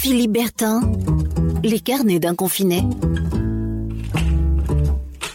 Philippe Bertin, les carnets d'un confiné.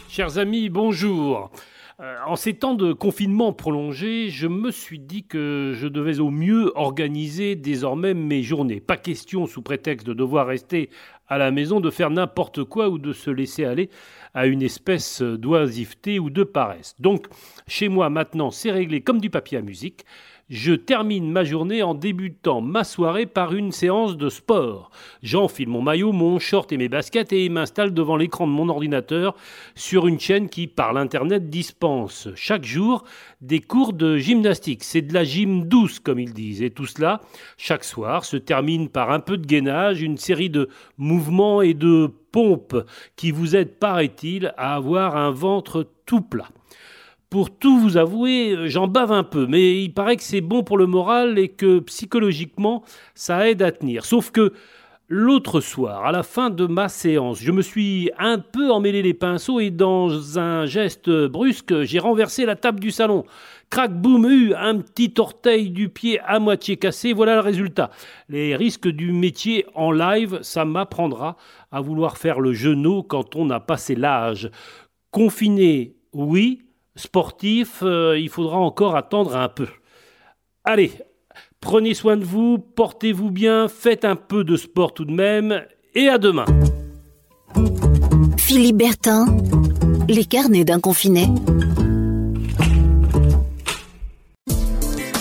Chers amis, bonjour. Euh, en ces temps de confinement prolongé, je me suis dit que je devais au mieux organiser désormais mes journées. Pas question, sous prétexte de devoir rester à la maison, de faire n'importe quoi ou de se laisser aller à une espèce d'oisiveté ou de paresse. Donc, chez moi maintenant, c'est réglé comme du papier à musique. Je termine ma journée en débutant ma soirée par une séance de sport. J'enfile mon maillot, mon short et mes baskets et m'installe devant l'écran de mon ordinateur sur une chaîne qui, par l'Internet, dispense chaque jour des cours de gymnastique. C'est de la gym douce, comme ils disent. Et tout cela, chaque soir, se termine par un peu de gainage, une série de mouvements et de pompes qui vous aident, paraît-il, à avoir un ventre tout plat. Pour tout vous avouer, euh, j'en bave un peu, mais il paraît que c'est bon pour le moral et que psychologiquement, ça aide à tenir. Sauf que l'autre soir, à la fin de ma séance, je me suis un peu emmêlé les pinceaux et dans un geste brusque, j'ai renversé la table du salon. Crac, boum, eu, un petit orteil du pied à moitié cassé, voilà le résultat. Les risques du métier en live, ça m'apprendra à vouloir faire le genou quand on a passé l'âge. Confiné, oui, sportif, euh, il faudra encore attendre un peu. Allez, prenez soin de vous, portez-vous bien, faites un peu de sport tout de même, et à demain. Philippe Bertin, les carnets d'un confiné.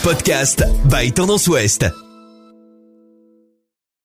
Podcast by Tendance Ouest.